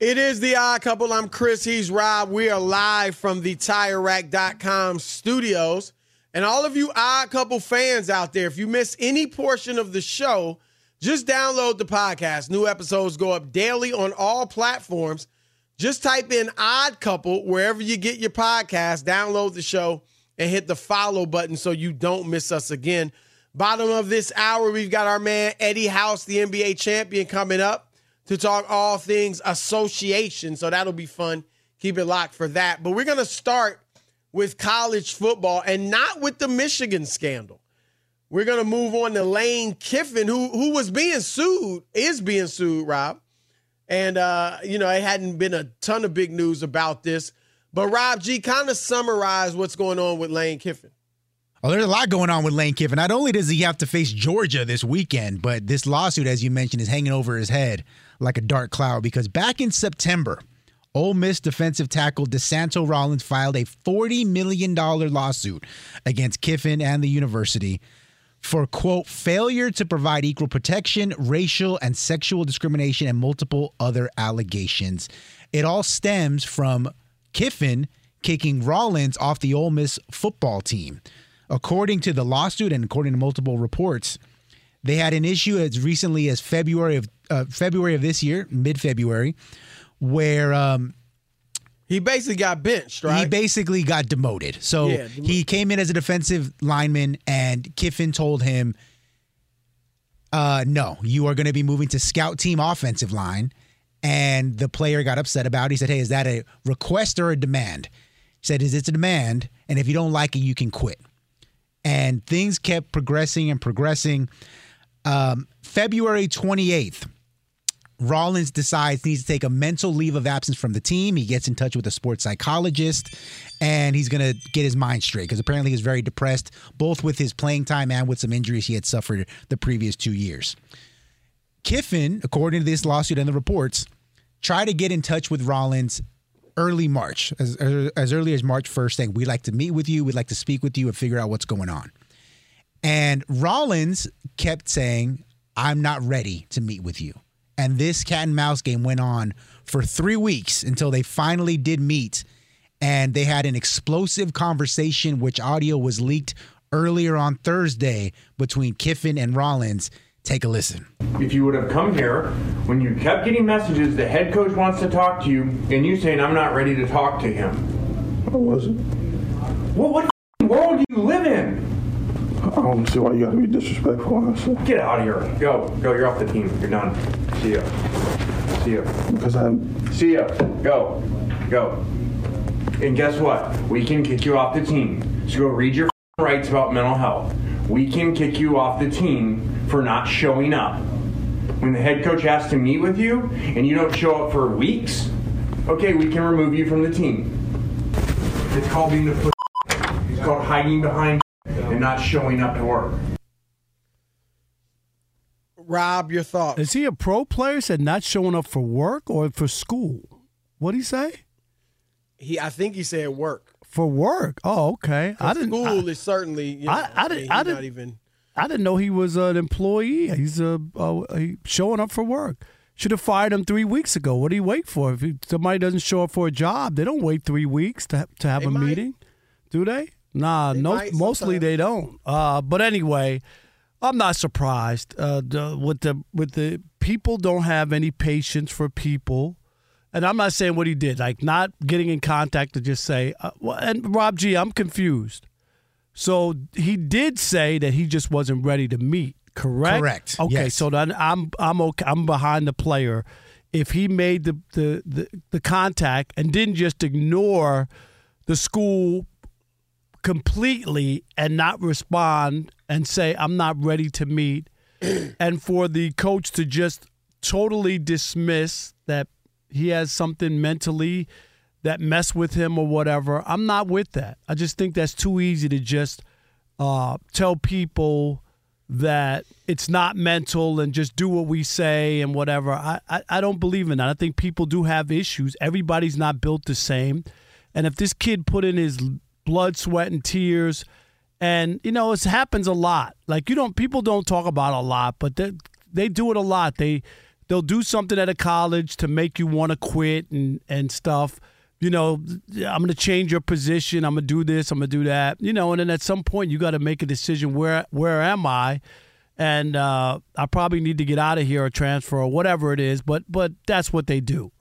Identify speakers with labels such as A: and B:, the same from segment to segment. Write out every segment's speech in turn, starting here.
A: It is the odd couple. I'm Chris. He's Rob. We are live from the TireRack.com studios. And all of you odd couple fans out there, if you miss any portion of the show, just download the podcast. New episodes go up daily on all platforms. Just type in odd couple wherever you get your podcast, download the show, and hit the follow button so you don't miss us again. Bottom of this hour, we've got our man Eddie House, the NBA champion, coming up to talk all things association. So that'll be fun. Keep it locked for that. But we're going to start with college football and not with the Michigan scandal. We're going to move on to Lane Kiffin, who who was being sued, is being sued, Rob. And uh, you know, it hadn't been a ton of big news about this. But Rob G, kind of summarize what's going on with Lane Kiffin.
B: Oh, there's a lot going on with Lane Kiffin. Not only does he have to face Georgia this weekend, but this lawsuit, as you mentioned, is hanging over his head like a dark cloud because back in September, Ole Miss defensive tackle DeSanto Rollins filed a $40 million lawsuit against Kiffin and the university for, quote, failure to provide equal protection, racial and sexual discrimination, and multiple other allegations. It all stems from Kiffin kicking Rollins off the Ole Miss football team. According to the lawsuit and according to multiple reports, they had an issue as recently as February of uh, February of this year, mid February, where um,
A: he basically got benched, right?
B: He basically got demoted. So
A: Yeah,
B: he came in as a defensive lineman, and Kiffin told him, uh, "No, you are going to be moving to scout team offensive line." And the player got upset about it. He said, "Hey, is that a request or a demand?" He said, "Is it a demand, and if you don't like it, you can quit." And things kept progressing and progressing. Um, February twenty eighth. Rollins decides he needs to take a mental leave of absence from the team. He gets in touch with a sports psychologist and he's going to get his mind straight because apparently he's very depressed, both with his playing time and with some injuries he had suffered the previous two years. Kiffin, according to this lawsuit and the reports, tried to get in touch with Rollins early March, as, as early as March 1st, saying, We'd like to meet with you, we'd like to speak with you and figure out what's going on. And Rollins kept saying, I'm not ready to meet with you. And this cat and mouse game went on for three weeks until they finally did meet. And they had an explosive conversation, which audio was leaked earlier on Thursday between Kiffin and Rollins. Take a listen.
C: If you would have come here when you kept getting messages, the head coach wants to talk to you, and you saying, I'm not ready to talk to him.
D: I wasn't.
C: Well, what f***ing world do you live in?
D: I don't see why you gotta be disrespectful, honestly.
C: Get out of here. Go. Go. You're off the team. You're done. See ya. See ya.
D: Because I'm.
C: See ya. Go. Go. And guess what? We can kick you off the team. So go read your f***ing rights about mental health. We can kick you off the team for not showing up. When the head coach has to meet with you and you don't show up for weeks, okay, we can remove you from the team. It's called being a pussy. It's called hiding behind and not showing up to work.
A: Rob, your thoughts?
E: Is he a pro player? Said not showing up for work or for school? What'd he say?
A: He, I think he said work.
E: For work. Oh, okay. I didn't.
A: School
E: I,
A: is certainly. You know,
E: I- I didn't-
A: mean,
E: I didn't-
A: even.
E: I didn't know he was an employee. He's a, he showing up for work. Should have fired him three weeks ago. What do you wait for? If somebody doesn't show up for a job, they don't wait three weeks to to have
A: They
E: a
A: might.
E: meeting, do they? Nah,
A: They
E: no. Mostly they don't. Uh, but anyway, I'm not surprised. Uh, the, with the with the people don't have any patience for people. And I'm not saying what he did, like not getting in contact to just say. Uh, well, and Rob G, I'm confused. So he did say that he just wasn't ready to meet. Correct.
B: Correct,
E: Okay.
B: yes.
E: So then I'm I'm okay. I'm behind the player. If he made the the the, the contact and didn't just ignore the school completely and not respond and say I'm not ready to meet, and for the coach to just totally dismiss that he has something mentally that mess with him or whatever. I'm not with that. I just think that's too easy to just uh, tell people that it's not mental and just do what we say and whatever. I, I, I don't believe in that. I think people do have issues. Everybody's not built the same. And if this kid put in his blood, sweat, and tears, and you know, it happens a lot. Like you don't, people don't talk about a lot, but they, they do it a lot. They they'll do something at a college to make you want to quit and and stuff. You know, I'm to change your position. I'm to do this. I'm to do that. You know, and then at some point you got to make a decision. Where where am I? And uh, I probably need to get out of here or transfer or whatever it is. But but that's what they do.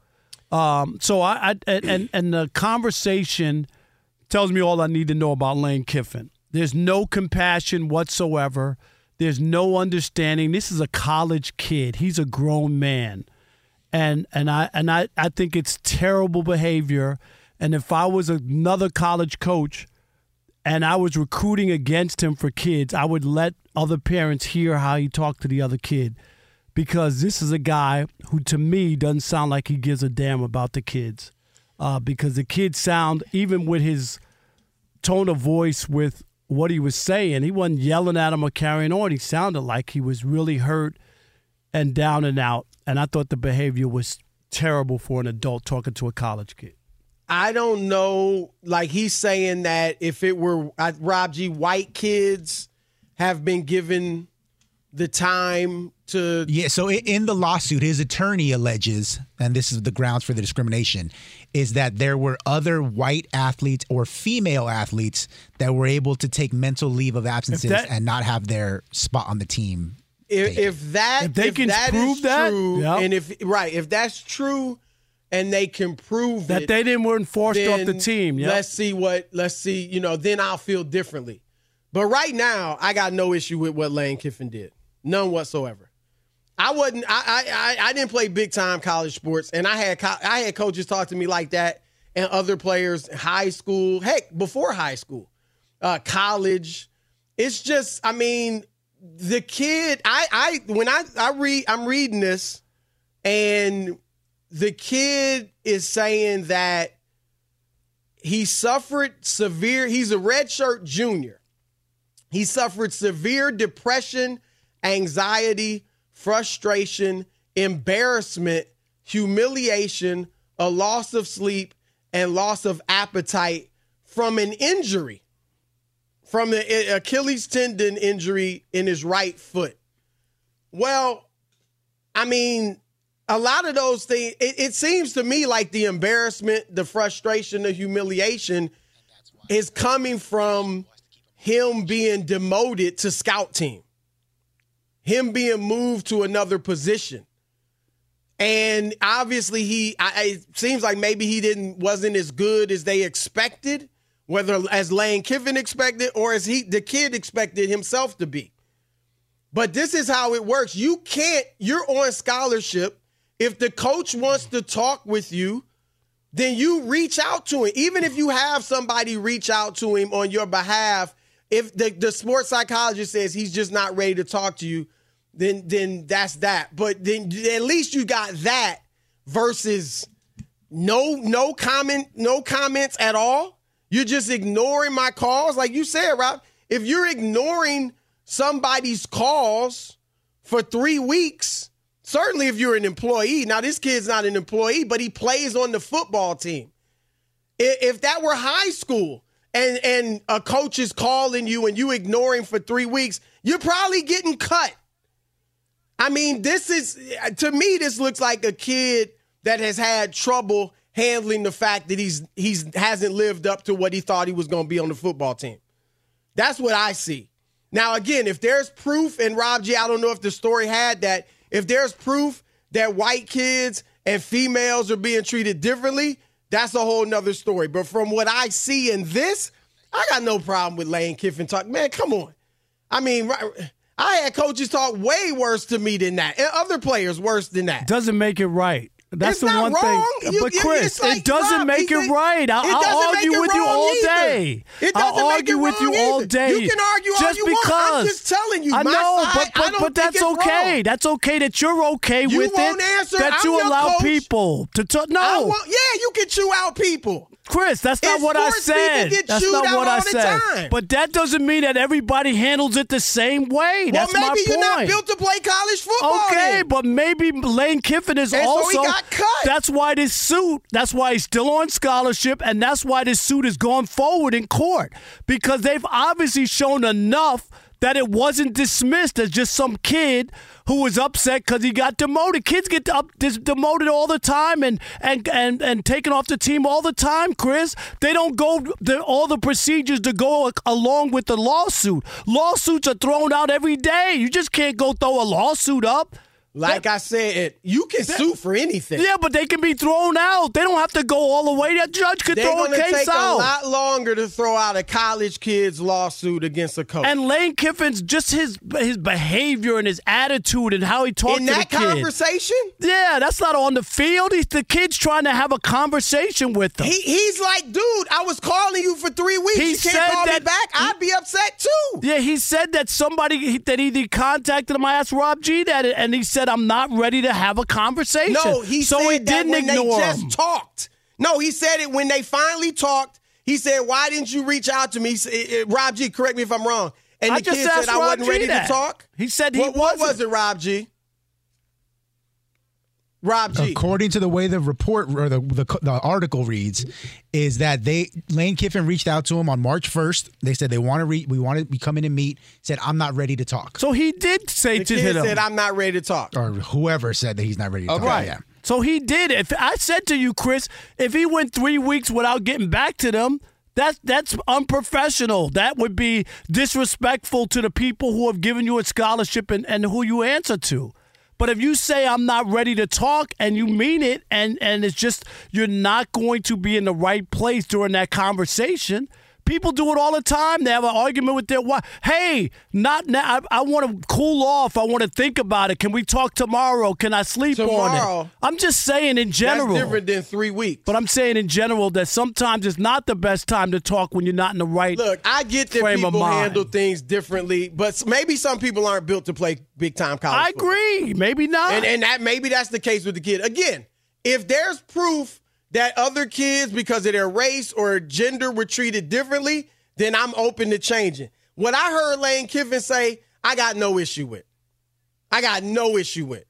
E: Um, so I, I and and the conversation tells me all I need to know about Lane Kiffin. There's no compassion whatsoever. There's no understanding. This is a college kid. He's a grown man. And and I and I, I think it's terrible behavior. And if I was another college coach and I was recruiting against him for kids, I would let other parents hear how he talked to the other kid. Because this is a guy who to me doesn't sound like he gives a damn about the kids. Uh, because the kids sound, even with his tone of voice with what he was saying. He wasn't yelling at him or carrying on. He sounded like he was really hurt and down and out. And I thought the behavior was terrible for an adult talking to a college kid.
A: I don't know. Like he's saying that if it were Rob G, white kids have been given the time to.
B: Yeah, so in the lawsuit, his attorney alleges, and this is the grounds for the discrimination, is that there were other white athletes or female athletes that were able to take mental leave of absences
E: that-
B: and not have their spot on the team.
A: If, if that
E: If they can
A: that
E: prove that,
A: true,
E: yep.
A: and if right, if that's true, and they can prove
E: That
A: it,
E: they didn't weren't forced off the team. Yep.
A: Let's see what. Let's see. You know, then I'll feel differently. But right now, I got no issue with what Lane Kiffin did, none whatsoever. I wasn't. I I I, didn't play big time college sports, and I had I had coaches talk to me like that, and other players, high school, heck, before high school, uh, college. It's just, I mean, the kid. I I when I I read, I'm reading this, and the kid is saying that he suffered severe he's a redshirt junior he suffered severe depression anxiety frustration embarrassment humiliation a loss of sleep and loss of appetite from an injury from an achilles tendon injury in his right foot. Well i mean a lot of those things it, it seems to me like the embarrassment the frustration the humiliation is coming from him being demoted to scout team him being moved to another position. And obviously, he I, it seems like maybe he didn't wasn't as good as they expected, whether as Lane Kiffin expected or as he the kid expected himself to be. But this is how it works. You can't. You're on scholarship. If the coach wants to talk with you, then you reach out to him. Even if you have somebody reach out to him on your behalf, if the, the sports psychologist says he's just not ready to talk to you, then then that's that. But then at least you got that versus no no comment no comments at all. You're just ignoring my calls, like you said, Rob. If you're ignoring somebody's calls for three weeks, certainly if you're an employee. Now this kid's not an employee, but he plays on the football team. If that were high school and and a coach is calling you and you ignore him for three weeks, you're probably getting cut. I mean, this is to me, this looks like a kid that has had trouble handling the fact that he's he's hasn't lived up to what he thought he was going to be on the football team. That's what I see. Now, again, if there's proof, and Rob G, I don't know if the story had that. If there's proof that white kids and females are being treated differently, that's a whole nother story. But from what I see in this, I got no problem with Lane Kiffin talk. Man, come on. I mean, I had coaches talk way worse to me than that, and other players worse than that.
E: Doesn't make it right. That's
A: It's
E: the one
A: wrong.
E: thing.
A: You-
E: but Chris,
A: like,
E: it doesn't make it right. I'll, I'll argue with you all day.
A: It
E: I'll
A: doesn't make
E: argue
A: it
E: with you all day.
A: You can argue all
E: just
A: you want.
E: because.
A: I'm just telling you,
E: I
A: my
E: know,
A: side,
E: but
A: I
E: but, but that's okay.
A: wrong.
E: That's okay that you're okay
A: You
E: with it.
A: answer.
E: That
A: I'm
E: you allow
A: coach.
E: people to talk.
A: I
E: No,
A: want, yeah, you can chew out people.
E: Chris, that's not
A: And
E: what I said. That's not what I said.
A: time.
E: But that doesn't mean that everybody handles it the same way. That's
A: well, maybe
E: my
A: you're not
E: point.
A: built to play college football.
E: Okay,
A: then.
E: but maybe Lane Kiffin is
A: And so
E: also.
A: he got cut.
E: That's why this suit. That's why he's still on scholarship, and that's why this suit is going forward in court because they've obviously shown enough that it wasn't dismissed as just some kid who was upset because he got demoted. Kids get up, demoted all the time and and and and taken off the team all the time. Chris, they don't go the, all the procedures to go along with the lawsuit. Lawsuits are thrown out every day. You just can't go throw a lawsuit up.
A: Like I said, you can sue for anything.
E: Yeah, but they can be thrown out. They don't have to go all the way. That judge could
A: They're
E: throw a case
A: take a lot longer to throw out a college kid's lawsuit against a coach.
E: and Lane Kiffin's just his his behavior and his attitude and how he talked
A: in
E: to
A: that
E: the kid.
A: conversation,
E: Yeah, that's not on the field. He's the kid's trying to have a conversation with them.
A: he, he's like, dude, I was calling you for three weeks.
E: He
A: you can't
E: said
A: call me
E: that-
A: back. I'd be upset too.
E: yeah, he said that somebody that either contacted him. I asked Rob G that, and he said, "I'm not ready to have a conversation."
A: No, he
E: so
A: said
E: he
A: that
E: didn't
A: when
E: ignore
A: they just
E: him.
A: talked. No, he said it when they finally talked. He said, "Why didn't you reach out to me?" Said- Rob G, correct me if I'm wrong. And
E: I
A: the kid said, "I
E: Rob
A: wasn't
E: G
A: ready
E: that.
A: to talk."
E: He said he
A: what, what was it, Rob G? Rob G.
B: According to the way the report or the, the the article reads, is that they Lane Kiffin reached out to him on March first. They said they want to re, we want to be coming in meet. Said I'm not ready to talk.
E: So he did say
A: the
E: to
A: kid
E: him.
A: said, "I'm not ready to talk."
B: or whoever said that he's not ready to talk.
A: right.
B: Yeah.
E: So he did. If I said to you, Chris, if he went three weeks without getting back to them, that's that's unprofessional. That would be disrespectful to the people who have given you a scholarship and, and who you answer to. But if you say I'm not ready to talk and you mean it and, and it's just you're not going to be in the right place during that conversation, people do it all the time. They have an argument with their wife. Hey, not now. I, I want to cool off. I want to think about it. Can we talk tomorrow? Can I sleep on it? I'm just saying in general.
A: That's different than three weeks.
E: But I'm saying in general that sometimes it's not the best time to talk when you're not in the right.
A: Look, I get that people handle things differently, but maybe some people aren't built to play big time college.
E: I
A: football.
E: agree. Maybe not.
A: And and that maybe that's the case with the kid. Again, if there's proof that other kids because of their race or gender were treated differently, then I'm open to changing. What I heard Lane Kiffin say, I got no issue with. I got no issue with.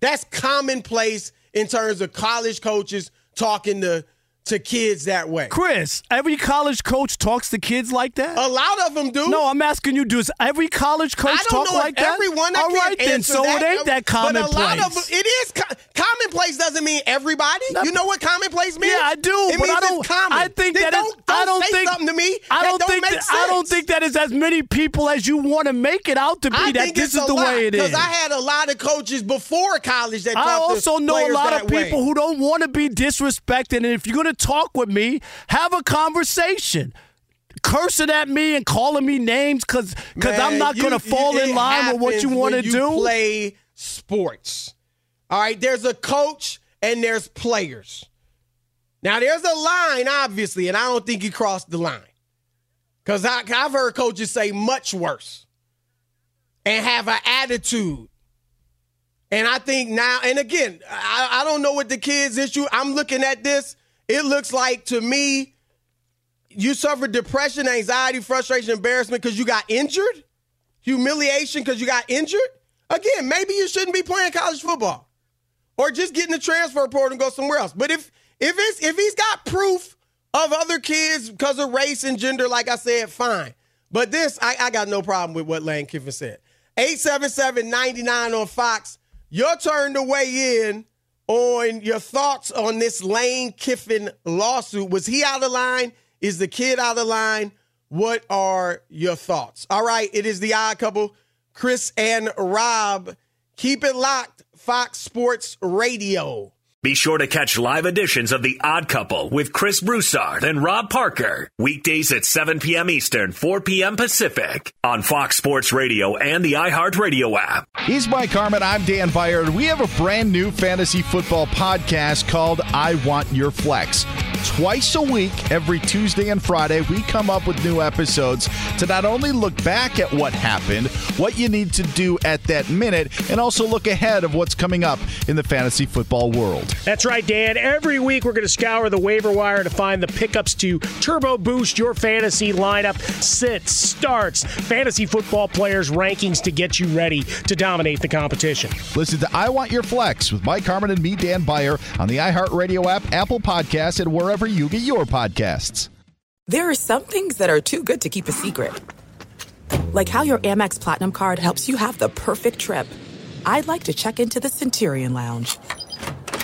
A: That's commonplace in terms of college coaches talking to to kids that way.
E: Chris, every college coach talks to kids like that.
A: A lot of them do.
E: No, I'm asking you. Does every college coach talk like that?
A: everyone. I
E: All right, then. So
A: that,
E: it ain't that commonplace.
A: But a lot of them, it is co- commonplace. Doesn't mean everybody. you know what commonplace means?
E: Yeah, I do,
A: It
E: but I don't.
A: Common.
E: I think
A: Then
E: that is-
A: don't, don't
E: I don't
A: say
E: think
A: something to me.
E: I
A: that
E: don't, think that,
A: sense.
E: I don't think that is as many people as you want to make it out to be.
A: I
E: that this is the
A: lot,
E: way it is.
A: Because I had a lot of coaches before college that
E: I also know a lot of people
A: way.
E: who don't want to be disrespected. And if you're going to talk with me, have a conversation. Cursing at me and calling me names because because
A: I'm
E: not going to fall in line with what you want to do.
A: Play sports. All right, there's a coach and there's players. Now there's a line, obviously, and I don't think he crossed the line. Because I've heard coaches say much worse and have an attitude. And I think now, and again, I, I don't know what the kids' issue. I'm looking at this. It looks like to me, you suffered depression, anxiety, frustration, embarrassment because you got injured, humiliation because you got injured. Again, maybe you shouldn't be playing college football, or just get in the transfer portal and go somewhere else. But if if it's if he's got proof of other kids because of race and gender, like I said, fine. But this, I, I got no problem with what Lane Kiffin said. 877-99 on Fox. Your turn to weigh in on your thoughts on this Lane Kiffin lawsuit. Was he out of line? Is the kid out of line? What are your thoughts? All right, it is the odd couple, Chris and Rob. Keep it locked, Fox Sports Radio.
F: Be sure to catch live editions of The Odd Couple with Chris Broussard and Rob Parker. Weekdays at 7 p.m. Eastern, 4 p.m. Pacific on Fox Sports Radio and the iHeartRadio app.
G: He's Mike Harmon. I'm Dan Beyer. We have a brand new fantasy football podcast called I Want Your Flex. Twice a week, every Tuesday and Friday, we come up with new episodes to not only look back at what happened, what you need to do at that minute, and also look ahead of what's coming up in the fantasy football world.
H: That's right, Dan. Every week we're going to scour the waiver wire to find the pickups to turbo boost your fantasy lineup, sits, starts, fantasy football players' rankings to get you ready to dominate the competition.
G: Listen to I Want Your Flex with Mike Harmon and me, Dan Beyer, on the iHeartRadio app, Apple Podcasts, and wherever you get your podcasts.
I: There are some things that are too good to keep a secret. Like how your Amex Platinum card helps you have the perfect trip. I'd like to check into the Centurion Lounge.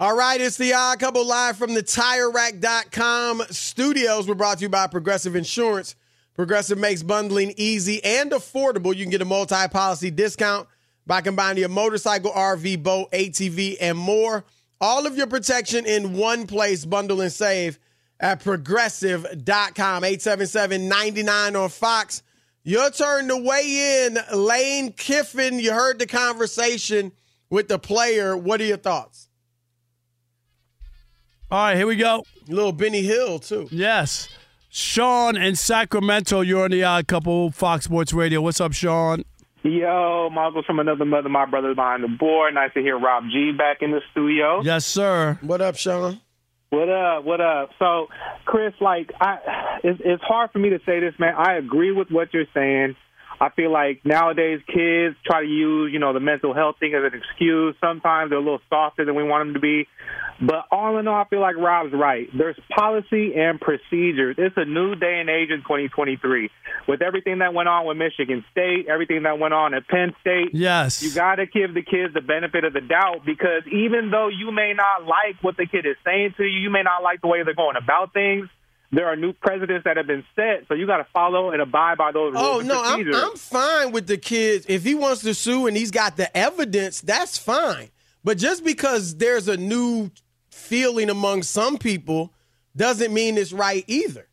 A: All right, it's the odd couple live from the TireRack.com studios. We're brought to you by Progressive Insurance. Progressive makes bundling easy and affordable. You can get a multi-policy discount by combining your motorcycle, RV, boat, ATV, and more. All of your protection in one place. Bundle and save at progressive.com. 877-99 on Fox. Your turn to weigh in. Lane Kiffin, you heard the conversation with the player. What are your thoughts?
E: All right, here we go.
A: Little Benny Hill, too.
E: Yes. Sean in Sacramento, you're on the odd couple, Fox Sports Radio. What's up, Sean?
J: Yo, Michael from another mother, my brother behind the board. Nice to hear Rob G back in the studio.
E: Yes, sir.
A: What up, Sean?
J: What up? What up? So, Chris, like, I, it's, it's hard for me to say this, man. I agree with what you're saying. I feel like nowadays kids try to use, you know, the mental health thing as an excuse. Sometimes they're a little softer than we want them to be. But all in all, I feel like Rob's right. There's policy and procedures. It's a new day and age in 2023. With everything that went on with Michigan State, everything that went on at Penn State,
E: yes,
J: you got to give the kids the benefit of the doubt because even though you may not like what the kid is saying to you, you may not like the way they're going about things there are new presidents that have been set, so you got to follow and abide by those rules.
A: Oh no, I'm. I'm fine with the kids. If he wants to sue and he's got the evidence, that's fine. But just because there's a new feeling among some people doesn't mean it's right either.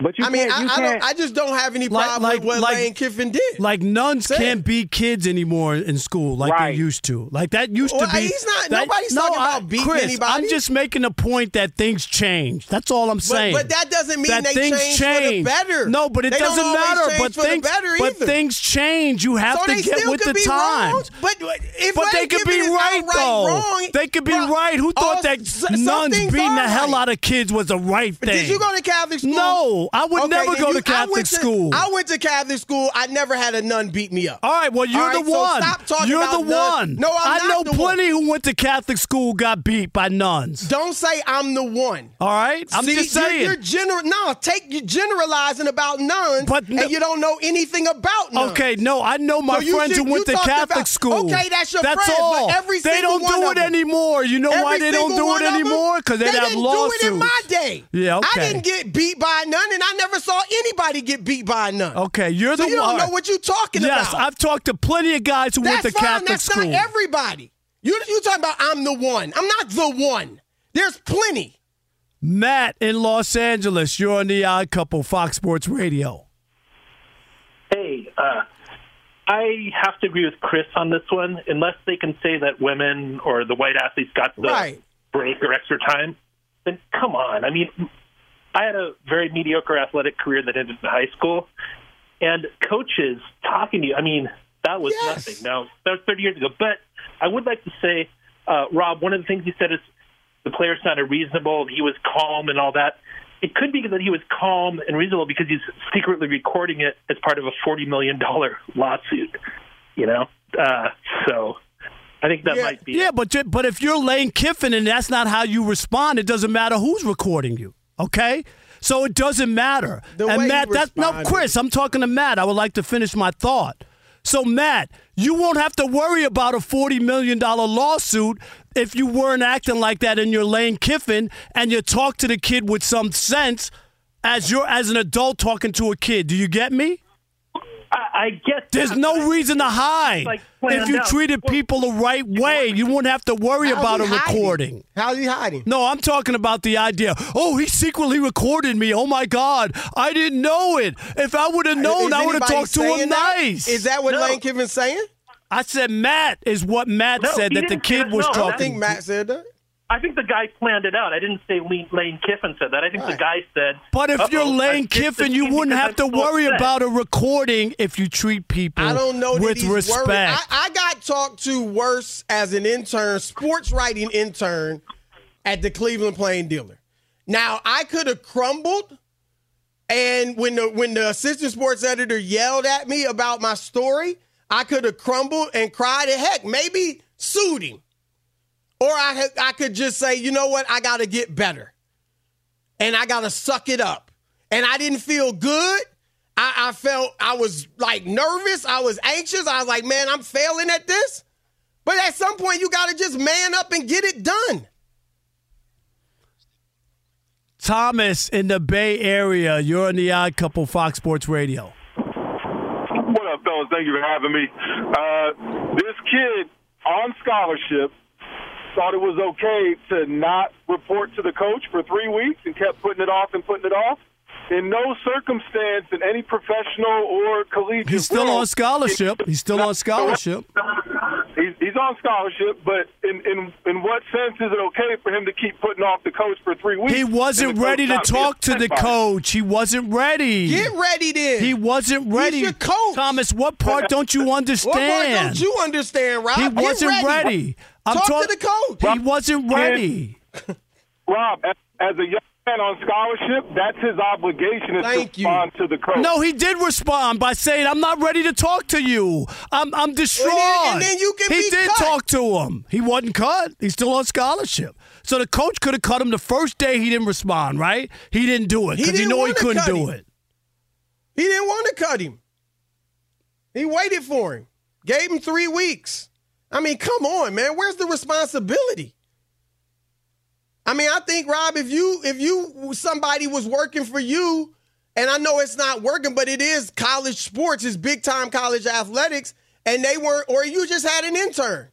J: But you
A: I mean,
J: can't-
A: I,
J: you
A: I, don't,
J: can't-
A: I just don't have any problem
E: like-
A: with what
E: like-
A: Lane Kiffin did.
E: Like nuns
A: Say
E: can't beat kids anymore in school like
A: Right.
E: they used to. Like that used
A: Well,
E: to be.
A: he's not-
E: that-
A: nobody's
E: no,
A: talking
E: I-
A: about beating
E: Chris,
A: anybody.
E: I'm just making a point that things change. That's all I'm saying.
A: but that doesn't mean
E: that
A: they
E: things
A: change for the better.
E: No, but it
A: They don't
E: doesn't matter. But
A: for the
E: things,
A: better
E: but things change. You have
A: So
E: to get with the
A: be wrong,
E: times.
A: But if
E: But
A: Lane
E: they could be
A: Kiffin is
E: right though. They could be right. Who thought that nuns beating the hell out of kids was the right thing?
A: Did you go to Catholic school?
E: No, I would
A: Okay,
E: never go
A: you-
E: to
A: I
E: Catholic
A: went to-
E: school.
A: I went to Catholic school. I never had a nun beat me up.
E: All right, well, you're
A: right,
E: the
A: so
E: one.
A: stop talking
E: you're
A: about
E: the
A: nuns.
E: one.
A: No, I'm
E: I know plenty who went to Catholic school got beat by nuns.
A: Don't say I'm the one.
E: All right, I'm
A: See,
E: just
A: you're-
E: saying.
A: You're, general. No, take you generalizing about nuns,
E: But no-
A: and you don't know anything about nuns.
E: Okay, no, I know my
A: So
E: friends
A: should-
E: who went to Catholic
A: about-
E: school.
A: Okay, that's your
E: That's
A: friends,
E: all.
A: every
E: they don't do it anymore. You know why they don't do it anymore? Because they,
A: they
E: have
A: didn't
E: lawsuits.
A: do it in my day.
E: Yeah, okay.
A: I didn't get beat by a nun, and I never saw anybody get beat by a nun.
E: Okay, you're
A: so
E: the
A: you don't know what you're talking
E: yes,
A: about.
E: Yes, I've talked to plenty of guys who
A: That's
E: went to
A: fine.
E: Catholic
A: That's
E: school.
A: not everybody. You you talking about I'm the one. I'm not the one. There's plenty.
E: Matt in Los Angeles, you're on the Odd Couple, Fox Sports Radio.
K: Hey, uh, I have to agree with Chris on this one. Unless they can say that women or the white athletes got the
A: Right.
K: break or extra time, then come on. I mean, I had a very mediocre athletic career that ended in high school, and coaches talking to you. I mean, that was nothing. Now that was 30 years ago. But I would like to say, uh, Rob, one of the things you said is the player sounded reasonable. He was calm and all that. It could be that he was calm and reasonable because he's secretly recording it as part of a forty million dollar lawsuit. You know, uh, so I think that might be.
E: Yeah, but but if you're Lane Kiffin and that's not how you respond, it doesn't matter who's recording you. Okay, so it doesn't matter.
A: The
E: and Matt, that's no. Chris. I'm talking to Matt. I would like to finish my thought. So Matt, you won't have to worry about a forty million dollar lawsuit if you weren't acting like that in your Lane Kiffin and you talk to the kid with some sense as you're as an adult talking to a kid. Do you get me?
K: I, I get.
E: There's no reason to hide.
K: like
E: if you
K: out.
E: treated people the right way, you wouldn't have to worry
A: How's
E: about a
A: hiding?
E: recording.
A: are you hiding?
E: No, I'm talking about the idea. Oh, he secretly recorded me. Oh my God, I didn't know it. If I would have known,
A: Is
E: I would have talked to him
A: that?
E: nice.
A: Is that what
K: No.
A: Lane Kiffin's saying?
E: I said Matt is what Matt
K: No,
E: said that the
K: didn't
E: kid
K: that.
E: was
K: No,
E: talking.
A: I think Matt said that.
K: I think the guy planned it out. I didn't say Lane, Lane Kiffin said that. I think the guy said.
E: But if you're Lane
K: I picked the
E: Kiffin, you wouldn't have to worry
K: upset."
E: about a recording if you treat people
A: I don't know that
E: with
A: he's
E: respect.
A: worried. I, I got talked to worse as an intern, sports writing intern at the Cleveland Plain Dealer. Now I could have crumbled, and when the when the assistant sports editor yelled at me about my story, I could have crumbled and cried. And heck, maybe sued him, or I I could just say, you know what, I got to get better, and I got to suck it up. And I didn't feel good. I, I felt I was like nervous. I was anxious. I was like, man, I'm failing at this. But at some point, you got to just man up and get it done.
E: Thomas in the Bay Area, you're on the Odd Couple Fox Sports Radio.
L: What up, fellas? Thank you for having me. Uh, this kid on scholarship thought it was okay to not report to the coach for three weeks and kept putting it off and putting it off. In no circumstance in any professional or collegiate
E: He's still
L: world-
E: on scholarship. He's still on scholarship.
L: He's, he's on scholarship, but in, in in what sense is it okay for him to keep putting off the coach for three weeks?
E: He wasn't ready to talk to the
L: upset by it?
E: coach. He wasn't ready.
A: Get ready then.
E: He wasn't ready.
A: your coach.
E: Thomas, what part don't you understand?
A: What part don't you understand, Rob?
E: He wasn't ready. I'm
A: Talk
E: talk-
A: to the coach.
E: He wasn't ready.
L: Rob, as, as a young man on scholarship, that's his obligation is to respond to the coach.
E: No, he did respond by saying, "I'm not ready to talk to you. I'm I'm distraught."
A: and then you can
E: he
A: be
E: did
A: cut.
E: talk to him. He wasn't cut. He's still on scholarship. So the coach could have cut him the first day he didn't respond. Right? He didn't do it
A: He
E: because he,
A: didn't
E: knew he
A: wanna
E: couldn't
A: cut
E: do
A: him.
E: it.
A: He didn't want to cut him. He waited for him. Gave him three weeks. I mean, come on, man. Where's the responsibility? I mean, I think Rob, if you if you somebody was working for you, and I know it's not working, but it is college sports, it's big time college athletics, and they weren't, or you just had an intern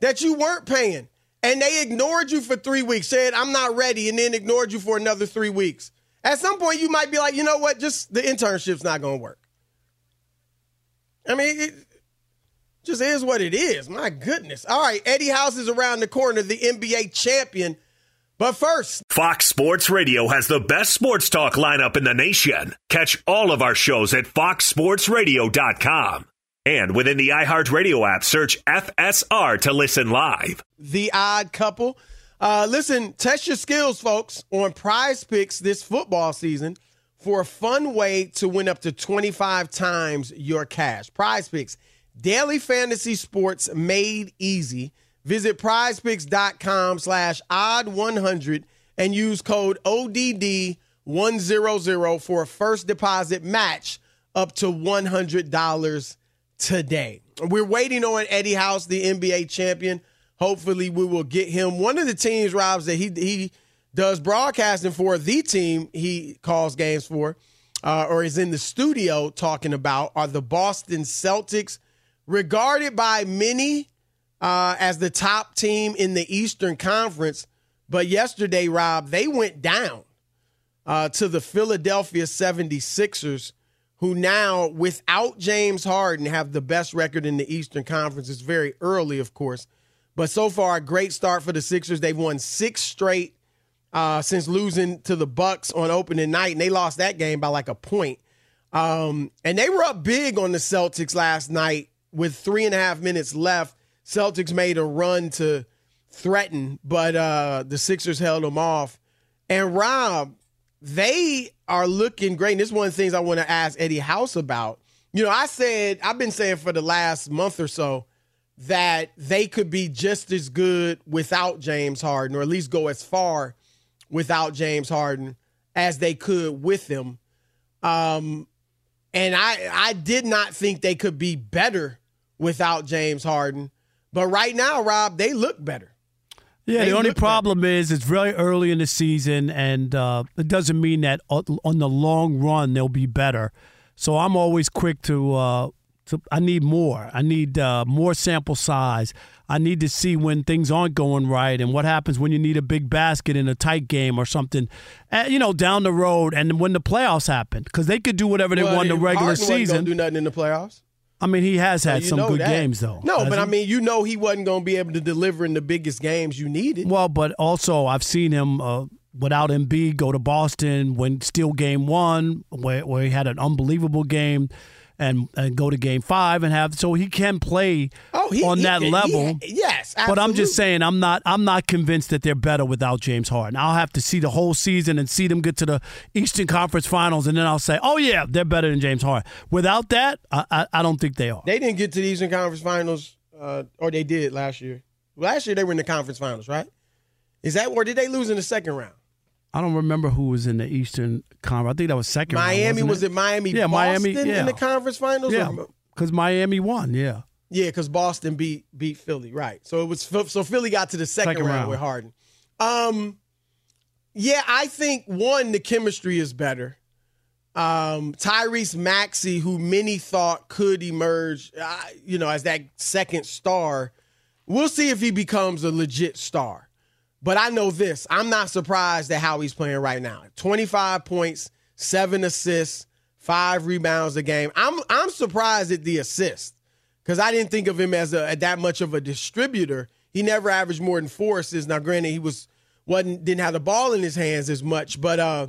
A: that you weren't paying, and they ignored you for three weeks, said I'm not ready, and then ignored you for another three weeks. At some point, you might be like, you know what, just the internship's not going to work. I mean, it just is what it is. My goodness. All right, Eddie House is around the corner, the NBA champion. But first,
F: Fox Sports Radio has the best sports talk lineup in the nation. Catch all of our shows at foxsportsradio.com. And within the iHeartRadio app, search FSR to listen live.
A: the odd couple. Uh, listen, test your skills, folks, on prize picks this football season for a fun way to win up to 25 times your cash. Prize picks, daily fantasy sports made easy. Visit prizepicks.com slash odd 100 and use code ODD100 for a first deposit match up to $100 today. We're waiting on Eddie House, the NBA champion. Hopefully, we will get him. One of the teams, Robs, that he he does broadcasting for, the team he calls games for, uh, or is in the studio talking about, are the Boston Celtics, regarded by many uh, as the top team in the Eastern Conference. But yesterday, Rob, they went down uh, to the Philadelphia 76ers, who now, without James Harden, have the best record in the Eastern Conference. It's very early, of course. But so far, a great start for the Sixers. They've won six straight uh, since losing to the Bucks on opening night, and they lost that game by like a point. Um, and they were up big on the Celtics last night with three and a half minutes left. Celtics made a run to threaten, but uh, the Sixers held them off. And Rob, they are looking great. And this is one of the things I want to ask Eddie House about. You know, I said, I've been saying for the last month or so that they could be just as good without James Harden, or at least go as far without James Harden as they could with him. Um, and I I did not think they could be better without James Harden. But right now, Rob, they look better.
E: Yeah,
A: They
E: the only problem is it's very early in the season, and uh, it doesn't mean that on the long run they'll be better. So I'm always quick to. Uh, to I need more. I need uh, more sample size. I need to see when things aren't going right and what happens when you need a big basket in a tight game or something, uh, you know, down the road and when the playoffs happen because they could do whatever they
A: Well,
E: want in the regular
A: Harden
E: season.
A: do nothing in the playoffs.
E: I mean, he has had
A: you
E: some good
A: that.
E: games, though.
A: No, but I mean, you know, he wasn't going to be able to deliver in the biggest games you needed.
E: Well, but also I've seen him uh, without Embiid go to Boston when still game one, where, where he had an unbelievable game, and and go to game five and have so he can play
A: Oh, he-
E: on
A: he-
E: that
A: he-
E: level.
A: yes,
E: But I'm just saying I'm not I'm not convinced that they're better without James Harden. I'll have to see the whole season and see them get to the Eastern Conference Finals, and then I'll say, oh yeah, they're better than James Harden. Without that, I I, I don't think they are.
A: They didn't get to the Eastern Conference Finals, uh, or they did last year. Last year they were in the conference finals, right? Is that or did they lose in the second round?
E: I don't remember who was in the Eastern Conference. I think that was second. round,
A: Miami
E: wasn't
A: was it Miami?
E: Yeah,
A: Boston
E: Miami. Yeah,
A: in the conference finals.
E: yeah, because Miami won. Yeah.
A: Yeah, because Boston beat beat Philly, right? So it was so Philly got to the second,
E: Second
A: round,
E: round.
A: with Harden. Um, yeah, I think one the chemistry is better. Um, Tyrese Maxey, who many thought could emerge, uh, you know, as that second star, we'll see if he becomes a legit star. But I know this: I'm not surprised at how he's playing right now. 25 points, seven assists, five rebounds a game. I'm I'm surprised at the assist because I didn't think of him as a that much of a distributor. He never averaged more than four assists. Now, granted, he was wasn't didn't have the ball in his hands as much, but uh,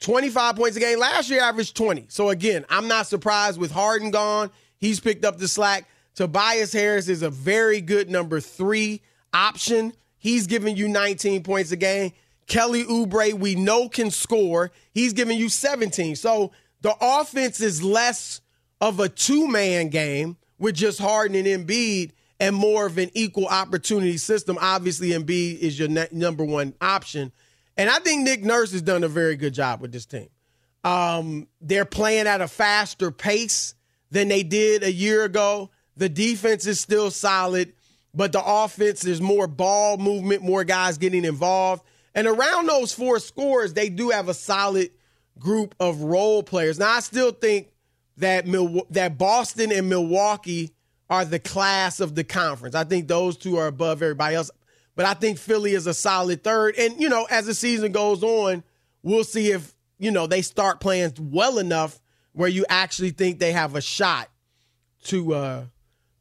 A: 25 points a game last year averaged 20. So again, I'm not surprised with Harden gone. He's picked up the slack. Tobias Harris is a very good number three option. He's giving you 19 points a game. Kelly Oubre, we know can score. He's giving you 17. So the offense is less of a two man game with just Harden and Embiid and more of an equal opportunity system. Obviously, Embiid is your number one option. And I think Nick Nurse has done a very good job with this team. Um, they're playing at a faster pace than they did a year ago. The defense is still solid, but the offense, there's more ball movement, more guys getting involved. And around those four scores, they do have a solid group of role players. Now, I still think that Mil- that Boston and Milwaukee are the class of the conference. I think those two are above everybody else. But I think Philly is a solid third. And, you know, as the season goes on, we'll see if, you know, they start playing well enough where you actually think they have a shot to uh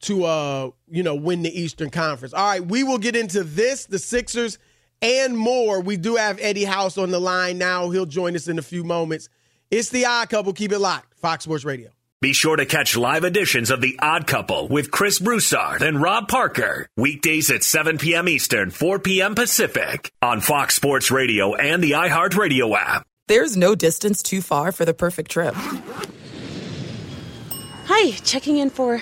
A: to uh, you know, win the Eastern Conference. All right, we will get into this, the Sixers, and more. We do have Eddie House on the line now. He'll join us in a few moments. It's the odd couple. Keep it locked. Fox Sports Radio.
F: Be sure to catch live editions of The Odd Couple with Chris Broussard and Rob Parker. Weekdays at 7 p.m. Eastern, 4 p.m. Pacific on Fox Sports Radio and the iHeartRadio app.
I: There's no distance too far for the perfect trip.
M: Hi, checking in for.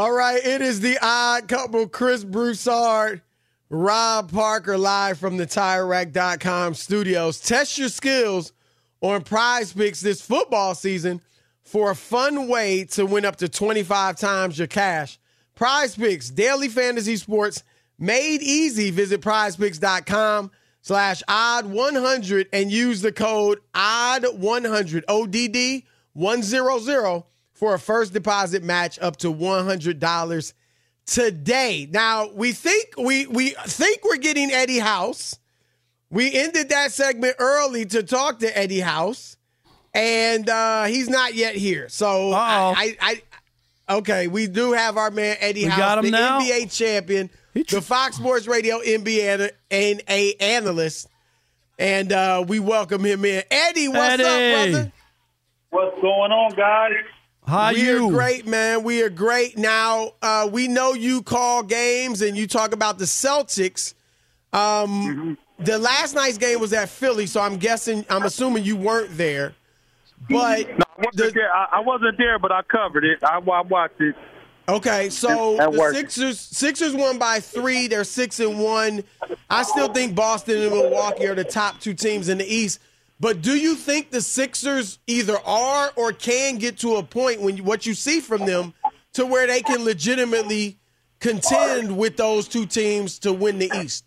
A: All right, it is the odd couple, Chris Broussard, Rob Parker, live from the TireRack.com studios. Test your skills on PrizePicks this football season for a fun way to win up to 25 times your cash. PrizePicks, daily fantasy sports, made easy. Visit prizepicks.com slash odd 100 and use the code odd 100, ODD 100 for a first deposit match up to $100 today. Now, we think we we think we're getting Eddie House. We ended that segment early to talk to Eddie House, and uh, he's not yet here. So I, I, I, okay, we do have our man Eddie
E: We
A: House,
E: got him
A: the
E: now?
A: NBA champion, the Fox Sports Radio NBA and a analyst, and uh, we welcome him in. Eddie, what's
E: Eddie.
A: up, brother?
N: What's going on, guys?
E: How
A: we
E: you?
A: are great, man. We are great. Now, uh, we know you call games and you talk about the Celtics. Um, The last night's game was at Philly, so I'm guessing, I'm assuming you weren't there. But
N: No, I wasn't there. I, I wasn't there, but I covered it. I, I watched it.
A: Okay, so
N: That
A: the. Sixers Sixers won by three. They're six and one. I still think Boston and Milwaukee are the top two teams in the East. But do you think the Sixers either are or can get to a point when you, what you see from them to where they can legitimately contend with those two teams to win the East?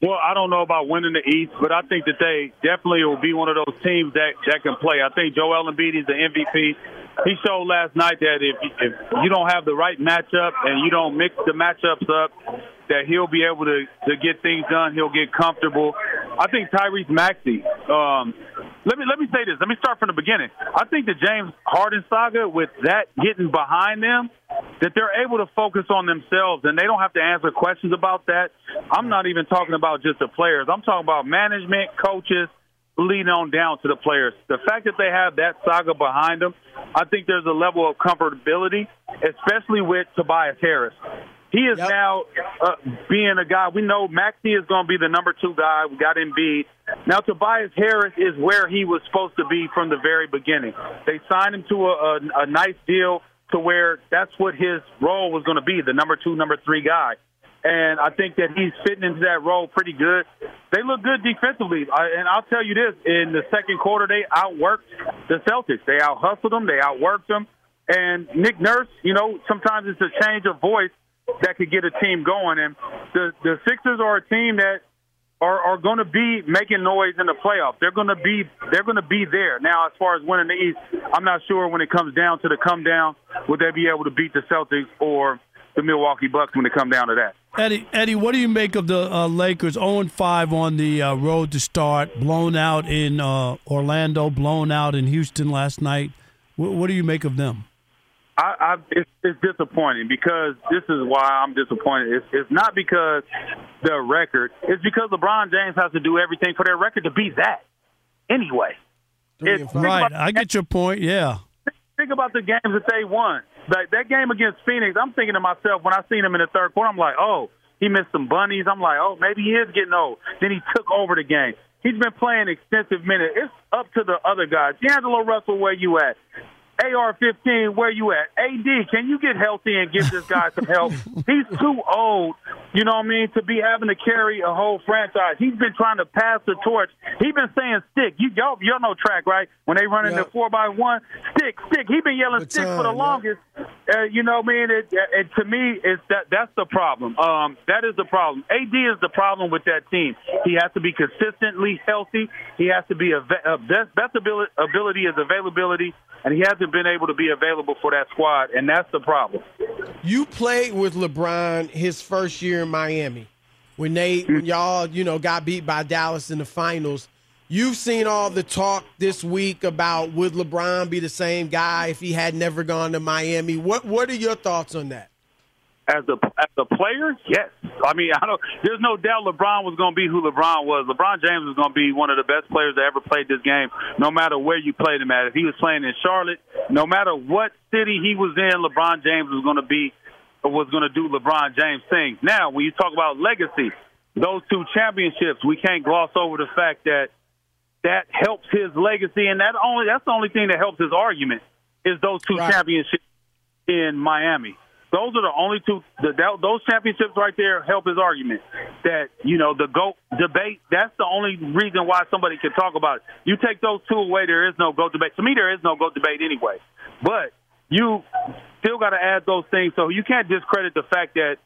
N: Well, I don't know about winning the East, but I think that they definitely will be one of those teams that that can play. I think Joel Embiid is the MVP. He showed last night that if if you don't have the right matchup and you don't mix the matchups up, that he'll be able to to get things done. He'll get comfortable. I think Tyrese Maxey. Um, let me let me say this. Let me start from the beginning. I think the James Harden saga, with that getting behind them, that they're able to focus on themselves and they don't have to answer questions about that. I'm not even talking about just the players. I'm talking about management, coaches, leading on down to the players. The fact that they have that saga behind them, I think there's a level of comfortability, especially with Tobias Harris. He is now uh, being a guy. We know Maxey is going to be the number two guy. We got Embiid. Now Tobias Harris is where he was supposed to be from the very beginning. They signed him to a, a, a nice deal to where that's what his role was going to be, the number two, number three guy. And I think that he's fitting into that role pretty good. They look good defensively. I, and I'll tell you this, in the second quarter, they outworked the Celtics. They out hustled them. They outworked them. And Nick Nurse, you know, sometimes it's a change of voice that could get a team going. And the, the Sixers are a team that are, are going to be making noise in the playoffs. They're going to be they're going to be there. Now, as far as winning the East, I'm not sure when it comes down to the come down, would they be able to beat the Celtics or the Milwaukee Bucks when it come down to that?
E: Eddie, Eddie, what do you make of the uh, Lakers 0 5 on the uh, road to start, blown out in uh, Orlando, blown out in Houston last night? What, what do you make of them?
N: I, I it's, it's disappointing because this is why I'm disappointed. It's, it's not because the record. It's because LeBron James has to do everything for their record to be that. Anyway, It's-
E: Right, I get your point. Yeah.
N: think about the games that they won. Like that game against Phoenix, I'm thinking to myself when I seen him in the third quarter, I'm like, oh, he missed some bunnies. I'm like, oh, maybe he is getting old. Then he took over the game. He's been playing extensive minutes. It's up to the other guys. D'Angelo Russell, where you at? AR-15, where you at? AD, can you get healthy and give this guy some help? He's too old, you know what I mean, to be having to carry a whole franchise. He's been trying to pass the torch. He's been saying stick. You y'all, y'all know track, right? When they run into four by one, stick, stick. He's been yelling stick for the
A: yeah.
N: longest. Uh, you know what I mean? It, it, to me, it's that that's the problem. Um, that is the problem. AD is the problem with that team. He has to be consistently healthy. He has to be a, a best best ability, ability is availability, and he been able to be available for that squad, and that's the problem.
A: You played with LeBron his first year in Miami when they when y'all you know got beat by Dallas in the finals. You've seen all the talk this week about would LeBron be the same guy if he had never gone to Miami. What What are your thoughts on that?
N: As a as a player, yes. I mean, I don't. There's no doubt LeBron was going to be who LeBron was. LeBron James was going to be one of the best players that ever played this game, no matter where you played him at. If he was playing in Charlotte, no matter what city he was in, LeBron James was going to be was going to do LeBron James things. Now, when you talk about legacy, those two championships, we can't gloss over the fact that that helps his legacy, and that only that's the only thing that helps his argument is those two right. championships in Miami. Those are the only two. The, those championships right there help his argument that you know the goat debate. That's the only reason why somebody can talk about it. You take those two away, there is no goat debate. To me, there is no goat debate anyway. But you still got to add those things, so you can't discredit the fact that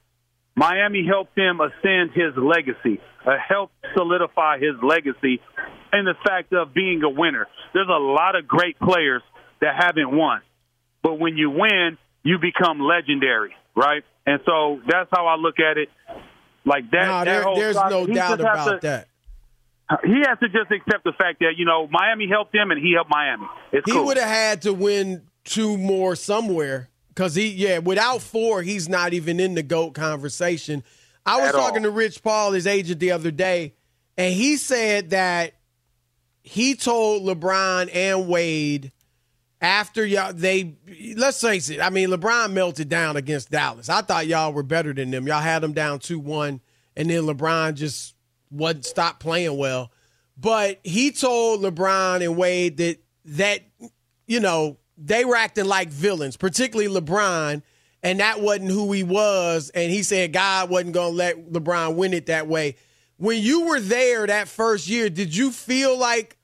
N: Miami helped him ascend his legacy, uh, helped solidify his legacy, and the fact of being a winner. There's a lot of great players that haven't won, but when you win, you become legendary, right? And so that's how I look at it. Like that.
A: No,
N: that
A: there, there's
N: process,
A: no doubt about
N: to,
A: that.
N: He has to just accept the fact that you know Miami helped him and he helped Miami. It's
A: he
N: cool.
A: would have had to win two more somewhere because he, yeah, without four, he's not even in the goat conversation. I was
N: At
A: talking
N: all.
A: to Rich Paul, his agent, the other day, and he said that he told LeBron and Wade after y'all they let's face it, I mean LeBron melted down against Dallas. I thought y'all were better than them. Y'all had them down 2-1 and then LeBron just wasn't stopped playing well. But he told LeBron and Wade that that you know, they were acting like villains, particularly LeBron, and that wasn't who he was and he said God wasn't going to let LeBron win it that way. When you were there that first year, did you feel like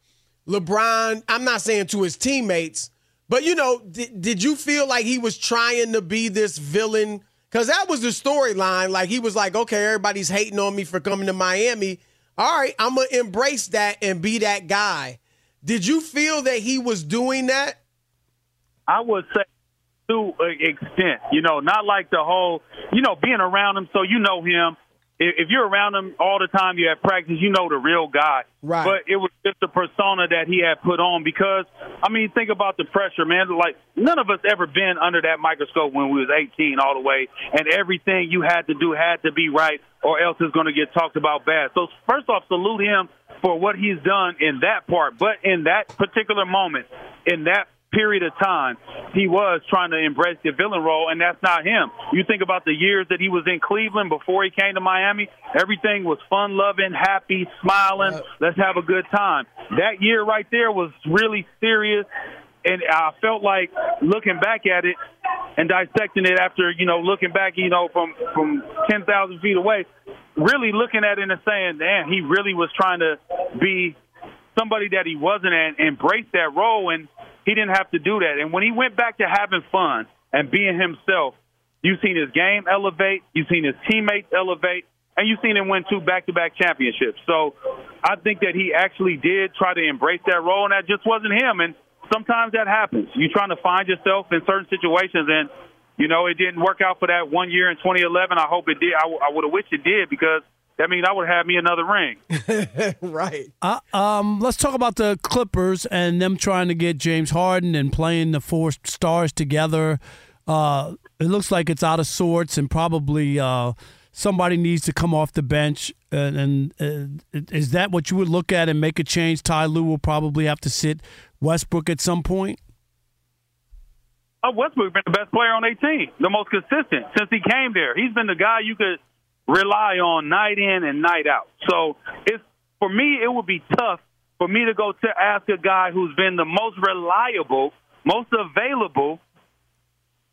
A: LeBron, I'm not saying to his teammates, but you know, did, did you feel like he was trying to be this villain? Because that was the storyline. Like he was like, okay, everybody's hating on me for coming to Miami. All right, I'm to embrace that and be that guy. Did you feel that he was doing that?
N: I would say to an extent, you know, not like the whole, you know, being around him so you know him. If you're around him all the time, you at practice, you know the real guy.
A: Right.
N: But it was just the persona that he had put on because, I mean, think about the pressure, man. Like, none of us ever been under that microscope when we was 18 all the way, and everything you had to do had to be right or else it's going to get talked about bad. So, first off, salute him for what he's done in that part. But in that particular moment, in that period of time, he was trying to embrace the villain role, and that's not him. You think about the years that he was in Cleveland before he came to Miami, everything was fun loving, happy, smiling, let's have a good time. That year right there was really serious, and I felt like looking back at it and dissecting it after, you know, looking back, you know, from, from 10,000 feet away, really looking at it and saying, damn, he really was trying to be somebody that he wasn't and embrace that role and he didn't have to do that. And when he went back to having fun and being himself, you've seen his game elevate, you've seen his teammates elevate, and you've seen him win two back-to-back championships. So I think that he actually did try to embrace that role, and that just wasn't him. And sometimes that happens. You're trying to find yourself in certain situations, and you know it didn't work out for that one year in 2011. I hope it did. I, I would have wished it did because that means I would have me another ring.
A: right.
E: Uh, um, let's talk about the Clippers and them trying to get James Harden and playing the four stars together. Uh, it looks like it's out of sorts, and probably uh, somebody needs to come off the bench. And, and uh, is that what you would look at and make a change? Ty Lue will probably have to sit Westbrook at some point.
N: Oh, Westbrook's been the best player on their team, the most consistent since he came there. He's been the guy you could rely on night in and night out. So it's for me, it would be tough for me to go to ask a guy who's been the most reliable, most available,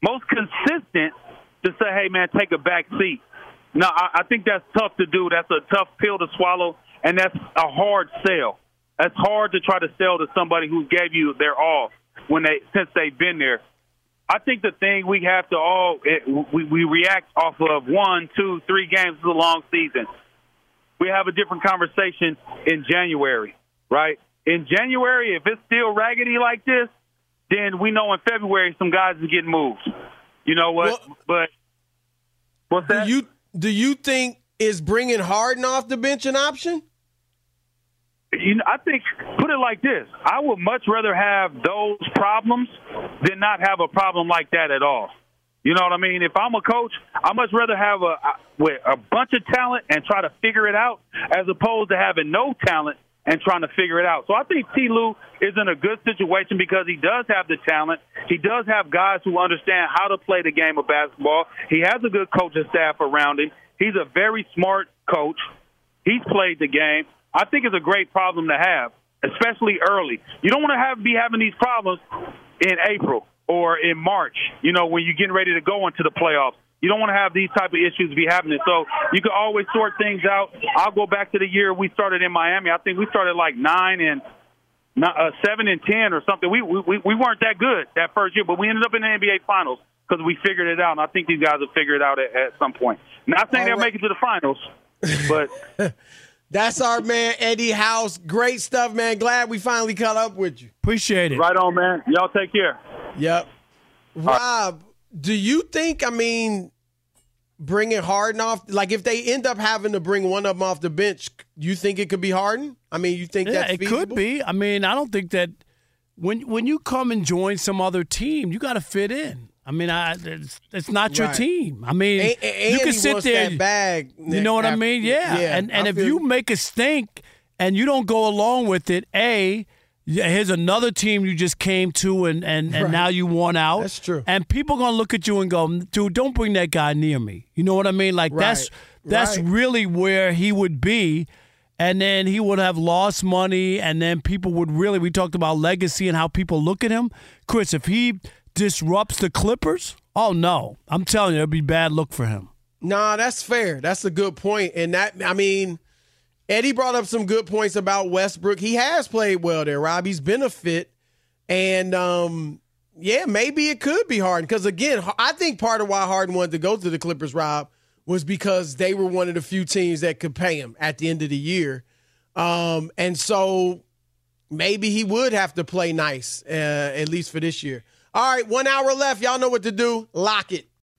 N: most consistent to say, "Hey, man, take a back seat." No, I, I think that's tough to do. That's a tough pill to swallow, and that's a hard sell. That's hard to try to sell to somebody who gave you their all when they since they've been there. I think the thing we have to all it, we we react off of one, two, three games is a long season. We have a different conversation in January, right? In January, if it's still raggedy like this, then we know in February some guys are getting moved. You know what? but what's that?
A: Do you do you think is bringing Harden off the bench an option?
N: You know, I think put it like this: I would much rather have those problems than not have a problem like that at all. You know what I mean? If I'm a coach, I much rather have a with a bunch of talent and try to figure it out, as opposed to having no talent and trying to figure it out. So I think T. Lue is in a good situation because he does have the talent. He does have guys who understand how to play the game of basketball. He has a good coaching staff around him. He's a very smart coach. He's played the game. I think it's a great problem to have, especially early. You don't want to have be having these problems in April or in March, you know, when you're getting ready to go into the playoffs. You don't want to have these type of issues be happening. So you can always sort things out. I'll go back to the year we started in Miami. I think we started like nine and uh, seven and ten or something. We, we we weren't that good that first year, but we ended up in the NBA Finals because we figured it out. And I think these guys will figure it out at, at some point. Not saying they'll make it to the finals, but.
A: That's our man Eddie House. Great stuff, man. Glad we finally caught up with you.
E: Appreciate it.
N: Right on, man. Y'all take care.
A: Yep. Rob, do you think? I mean, bringing Harden off, like if they end up having to bring one of them off the bench, you think it could be Harden? I mean, you think
E: yeah,
A: that's
E: it
A: feasible?
E: could be. I mean, I don't think that when when you come and join some other team, you got to fit in. I mean, I, it's, it's not your
A: Right.
E: team. I mean,
A: And- and
E: you can sit there.
A: that bag
E: you know what I mean? Yeah.
A: yeah,
E: and and
A: I
E: if you make a stink and you don't go along with it, a here's another team you just came to and and, and
A: Right.
E: now you won out.
A: That's true.
E: And people gonna look at you and go, dude, don't bring that guy near me. You know what I mean? Like that's
A: Right.
E: that's
A: Right.
E: really where he would be. And then he would have lost money, and then people would really. We talked about legacy and how people look at him. Chris, if he disrupts the Clippers, oh no, I'm telling you, it'd be bad look for him.
A: Nah, that's fair. That's a good point. And that, I mean, Eddie brought up some good points about Westbrook. He has played well there, Rob. He's been a fit. And, um, yeah, maybe it could be Harden. Because, again, I think part of why Harden wanted to go to the Clippers, Rob, was because they were one of the few teams that could pay him at the end of the year. Um, and so maybe he would have to play nice, uh, at least for this year. All right, one hour left. Y'all know what to do. Lock it.